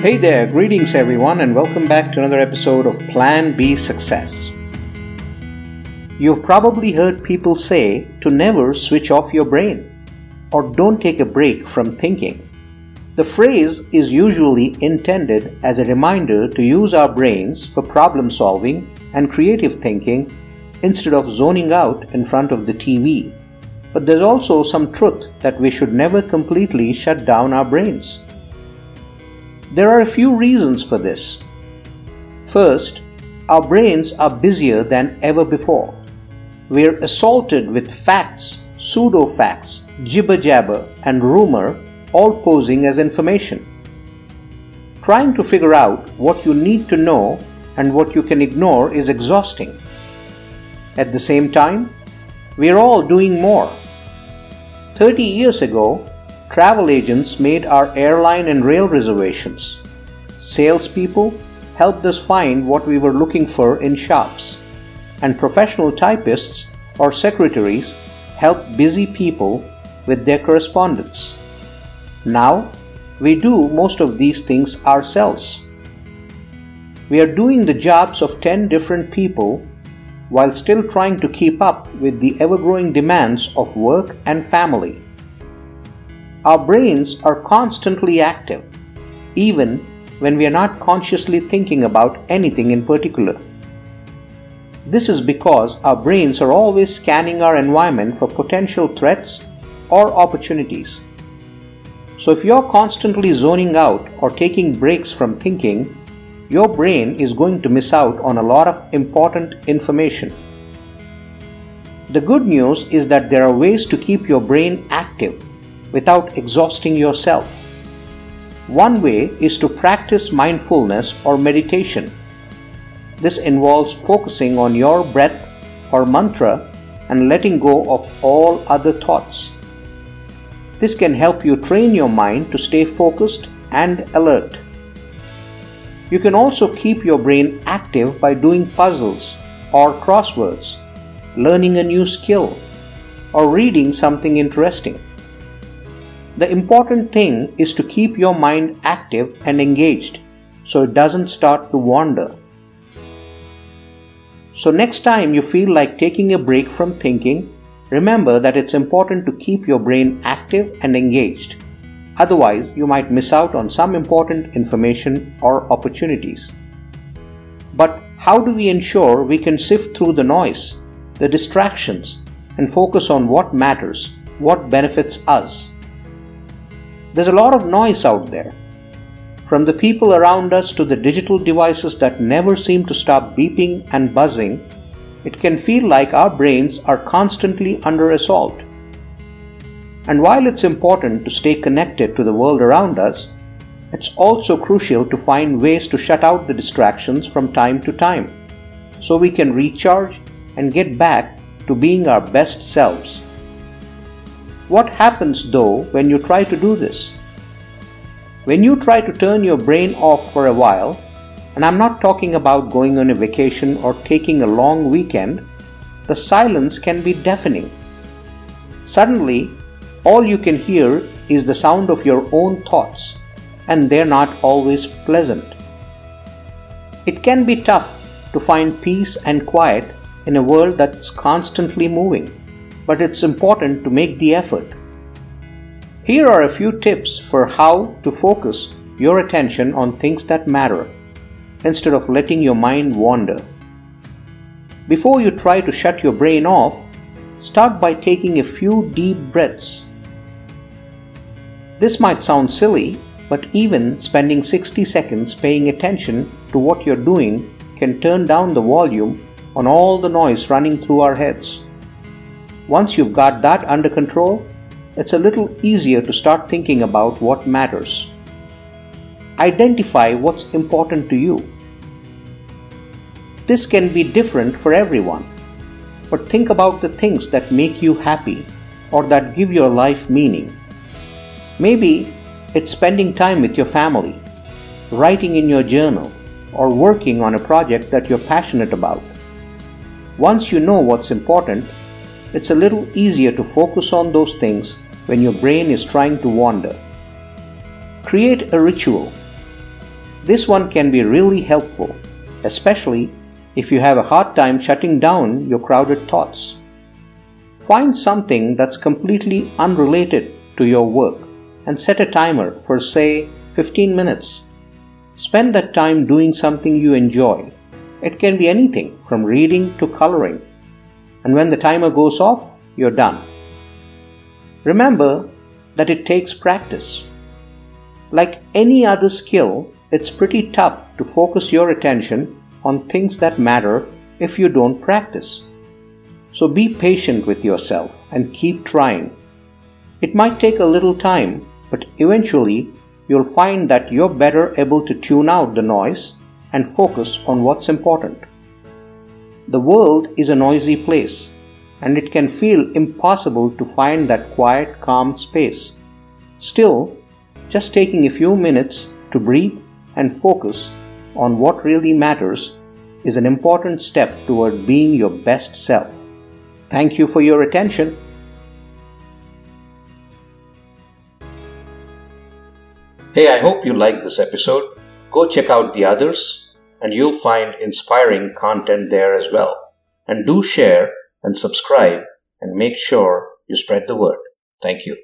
Hey there, greetings everyone, and welcome back to another episode of Plan B Success. You've probably heard people say to never switch off your brain or don't take a break from thinking. The phrase is usually intended as a reminder to use our brains for problem solving and creative thinking instead of zoning out in front of the TV. But there's also some truth that we should never completely shut down our brains. There are a few reasons for this. First, our brains are busier than ever before. We're assaulted with facts, pseudo facts, jibber jabber, and rumor all posing as information. Trying to figure out what you need to know and what you can ignore is exhausting. At the same time, we are all doing more. 30 years ago, Travel agents made our airline and rail reservations. Salespeople helped us find what we were looking for in shops. And professional typists or secretaries helped busy people with their correspondence. Now, we do most of these things ourselves. We are doing the jobs of 10 different people while still trying to keep up with the ever growing demands of work and family. Our brains are constantly active, even when we are not consciously thinking about anything in particular. This is because our brains are always scanning our environment for potential threats or opportunities. So, if you're constantly zoning out or taking breaks from thinking, your brain is going to miss out on a lot of important information. The good news is that there are ways to keep your brain active without exhausting yourself. One way is to practice mindfulness or meditation. This involves focusing on your breath or mantra and letting go of all other thoughts. This can help you train your mind to stay focused and alert. You can also keep your brain active by doing puzzles or crosswords, learning a new skill, or reading something interesting. The important thing is to keep your mind active and engaged so it doesn't start to wander. So, next time you feel like taking a break from thinking, remember that it's important to keep your brain active and engaged. Otherwise, you might miss out on some important information or opportunities. But how do we ensure we can sift through the noise, the distractions, and focus on what matters, what benefits us? There's a lot of noise out there. From the people around us to the digital devices that never seem to stop beeping and buzzing, it can feel like our brains are constantly under assault. And while it's important to stay connected to the world around us, it's also crucial to find ways to shut out the distractions from time to time so we can recharge and get back to being our best selves. What happens though when you try to do this? When you try to turn your brain off for a while, and I'm not talking about going on a vacation or taking a long weekend, the silence can be deafening. Suddenly, all you can hear is the sound of your own thoughts, and they're not always pleasant. It can be tough to find peace and quiet in a world that's constantly moving but it's important to make the effort. Here are a few tips for how to focus your attention on things that matter instead of letting your mind wander. Before you try to shut your brain off, start by taking a few deep breaths. This might sound silly, but even spending 60 seconds paying attention to what you're doing can turn down the volume on all the noise running through our heads. Once you've got that under control, it's a little easier to start thinking about what matters. Identify what's important to you. This can be different for everyone, but think about the things that make you happy or that give your life meaning. Maybe it's spending time with your family, writing in your journal, or working on a project that you're passionate about. Once you know what's important, it's a little easier to focus on those things when your brain is trying to wander. Create a ritual. This one can be really helpful, especially if you have a hard time shutting down your crowded thoughts. Find something that's completely unrelated to your work and set a timer for, say, 15 minutes. Spend that time doing something you enjoy. It can be anything from reading to coloring. And when the timer goes off, you're done. Remember that it takes practice. Like any other skill, it's pretty tough to focus your attention on things that matter if you don't practice. So be patient with yourself and keep trying. It might take a little time, but eventually you'll find that you're better able to tune out the noise and focus on what's important. The world is a noisy place, and it can feel impossible to find that quiet, calm space. Still, just taking a few minutes to breathe and focus on what really matters is an important step toward being your best self. Thank you for your attention. Hey, I hope you liked this episode. Go check out the others, and you'll find inspiring content there as well. And do share and subscribe and make sure you spread the word. Thank you.